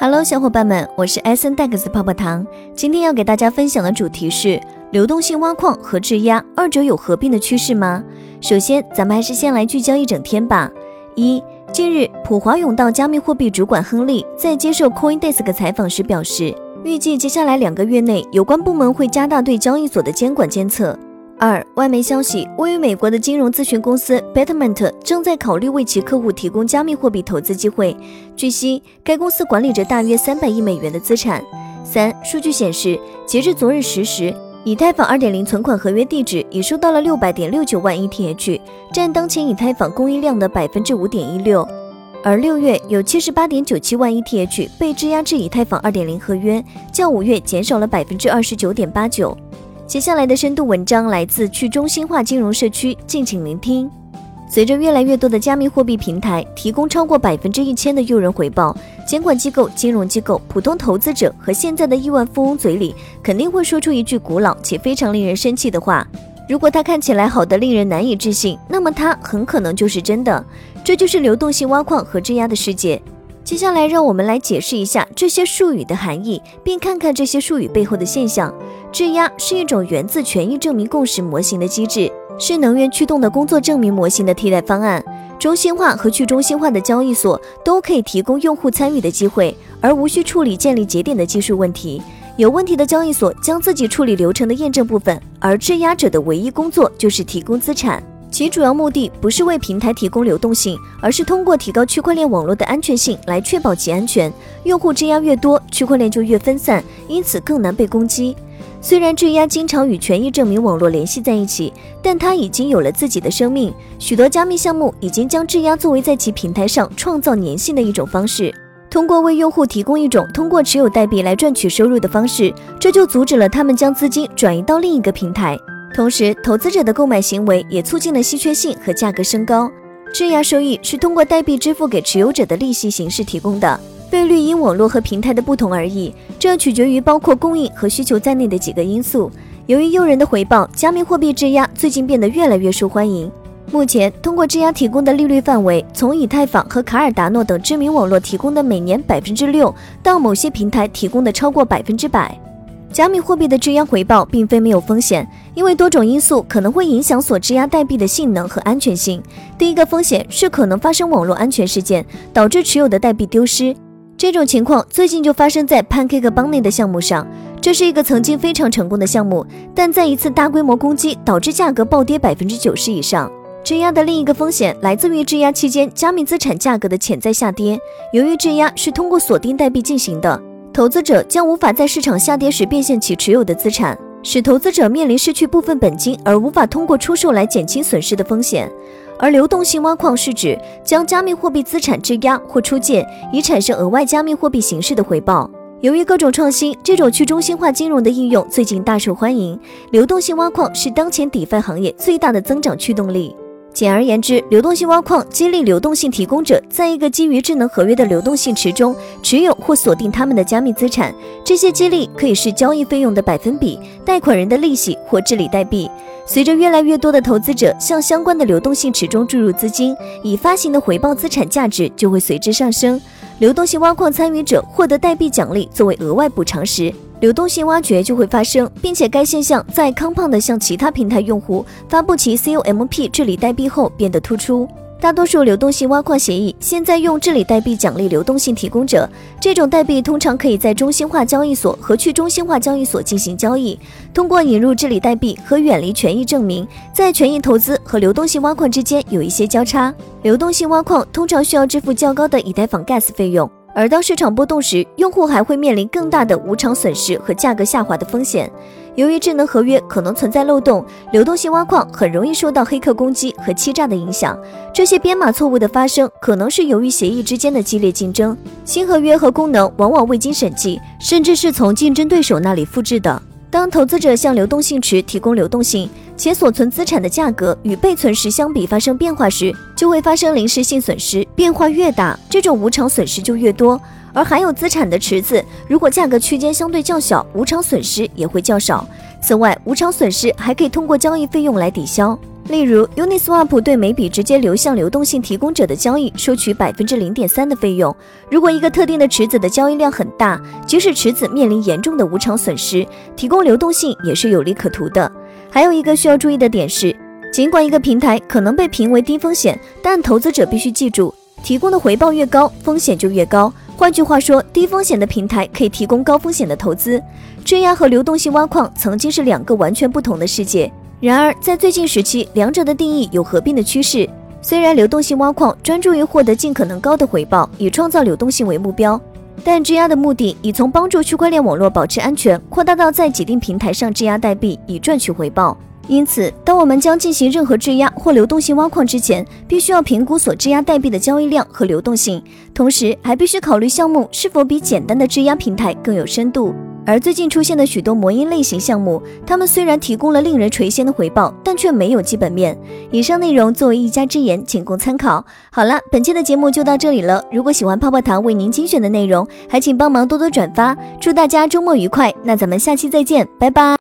Hello，小伙伴们，我是 S N Dex 泡泡糖。今天要给大家分享的主题是流动性挖矿和质押，二者有合并的趋势吗？首先，咱们还是先来聚焦一整天吧。一，近日，普华永道加密货币主管亨利在接受 CoinDesk 采访时表示，预计接下来两个月内，有关部门会加大对交易所的监管监测。二，外媒消息，位于美国的金融咨询公司 Betterment 正在考虑为其客户提供加密货币投资机会。据悉，该公司管理着大约三百亿美元的资产。三，数据显示，截至昨日十时，以太坊二点零存款合约地址已收到了六百点六九万 ETH，占当前以太坊供应量的百分之五点一六。而六月有七十八点九七万 ETH 被质押至以太坊二点零合约，较五月减少了百分之二十九点八九。接下来的深度文章来自去中心化金融社区，敬请聆听。随着越来越多的加密货币平台提供超过百分之一千的诱人回报，监管机构、金融机构、普通投资者和现在的亿万富翁嘴里肯定会说出一句古老且非常令人生气的话：如果它看起来好的令人难以置信，那么它很可能就是真的。这就是流动性挖矿和质押的世界。接下来，让我们来解释一下这些术语的含义，并看看这些术语背后的现象。质押是一种源自权益证明共识模型的机制，是能源驱动的工作证明模型的替代方案。中心化和去中心化的交易所都可以提供用户参与的机会，而无需处理建立节点的技术问题。有问题的交易所将自己处理流程的验证部分，而质押者的唯一工作就是提供资产。其主要目的不是为平台提供流动性，而是通过提高区块链网络的安全性来确保其安全。用户质押越多，区块链就越分散，因此更难被攻击。虽然质押经常与权益证明网络联系在一起，但它已经有了自己的生命。许多加密项目已经将质押作为在其平台上创造粘性的一种方式，通过为用户提供一种通过持有代币来赚取收入的方式，这就阻止了他们将资金转移到另一个平台。同时，投资者的购买行为也促进了稀缺性和价格升高。质押收益是通过代币支付给持有者的利息形式提供的。费率因网络和平台的不同而异，这取决于包括供应和需求在内的几个因素。由于诱人的回报，加密货币质押最近变得越来越受欢迎。目前，通过质押提供的利率范围从以太坊和卡尔达诺等知名网络提供的每年百分之六，到某些平台提供的超过百分之百。加密货币的质押回报并非没有风险，因为多种因素可能会影响所质押代币的性能和安全性。第一个风险是可能发生网络安全事件，导致持有的代币丢失。这种情况最近就发生在 Pancake 帮内的项目上，这是一个曾经非常成功的项目，但在一次大规模攻击导致价格暴跌百分之九十以上。质押的另一个风险来自于质押期间加密资产价格的潜在下跌。由于质押是通过锁定代币进行的，投资者将无法在市场下跌时变现其持有的资产。使投资者面临失去部分本金而无法通过出售来减轻损失的风险，而流动性挖矿是指将加密货币资产质押或出借，以产生额外加密货币形式的回报。由于各种创新，这种去中心化金融的应用最近大受欢迎。流动性挖矿是当前 DeFi 行业最大的增长驱动力。简而言之，流动性挖矿激励流动性提供者在一个基于智能合约的流动性池中持有或锁定他们的加密资产。这些激励可以是交易费用的百分比、贷款人的利息或治理代币。随着越来越多的投资者向相关的流动性池中注入资金，已发行的回报资产价值就会随之上升。流动性挖矿参与者获得代币奖励作为额外补偿时，流动性挖掘就会发生，并且该现象在康胖的向其他平台用户发布其 COMP 治理代币后变得突出。大多数流动性挖矿协议现在用治理代币奖励流动性提供者，这种代币通常可以在中心化交易所和去中心化交易所进行交易。通过引入治理代币和远离权益证明，在权益投资和流动性挖矿之间有一些交叉。流动性挖矿通常需要支付较高的以太坊 Gas 费用。而当市场波动时，用户还会面临更大的无偿损失和价格下滑的风险。由于智能合约可能存在漏洞，流动性挖矿很容易受到黑客攻击和欺诈的影响。这些编码错误的发生，可能是由于协议之间的激烈竞争。新合约和功能往往未经审计，甚至是从竞争对手那里复制的。当投资者向流动性池提供流动性，且所存资产的价格与备存时相比发生变化时，就会发生临时性损失。变化越大，这种无偿损失就越多。而含有资产的池子，如果价格区间相对较小，无偿损失也会较少。此外，无偿损失还可以通过交易费用来抵消。例如，Uniswap 对每笔直接流向流动性提供者的交易收取百分之零点三的费用。如果一个特定的池子的交易量很大，即使池子面临严重的无偿损失，提供流动性也是有利可图的。还有一个需要注意的点是，尽管一个平台可能被评为低风险，但投资者必须记住，提供的回报越高，风险就越高。换句话说，低风险的平台可以提供高风险的投资。质押和流动性挖矿曾经是两个完全不同的世界。然而，在最近时期，两者的定义有合并的趋势。虽然流动性挖矿专注于获得尽可能高的回报，以创造流动性为目标，但质押的目的已从帮助区块链网络保持安全，扩大到在指定平台上质押代币以赚取回报。因此，当我们将进行任何质押或流动性挖矿之前，必须要评估所质押代币的交易量和流动性，同时还必须考虑项目是否比简单的质押平台更有深度。而最近出现的许多魔音类型项目，他们虽然提供了令人垂涎的回报，但却没有基本面。以上内容作为一家之言，仅供参考。好了，本期的节目就到这里了。如果喜欢泡泡糖为您精选的内容，还请帮忙多多转发。祝大家周末愉快！那咱们下期再见，拜拜。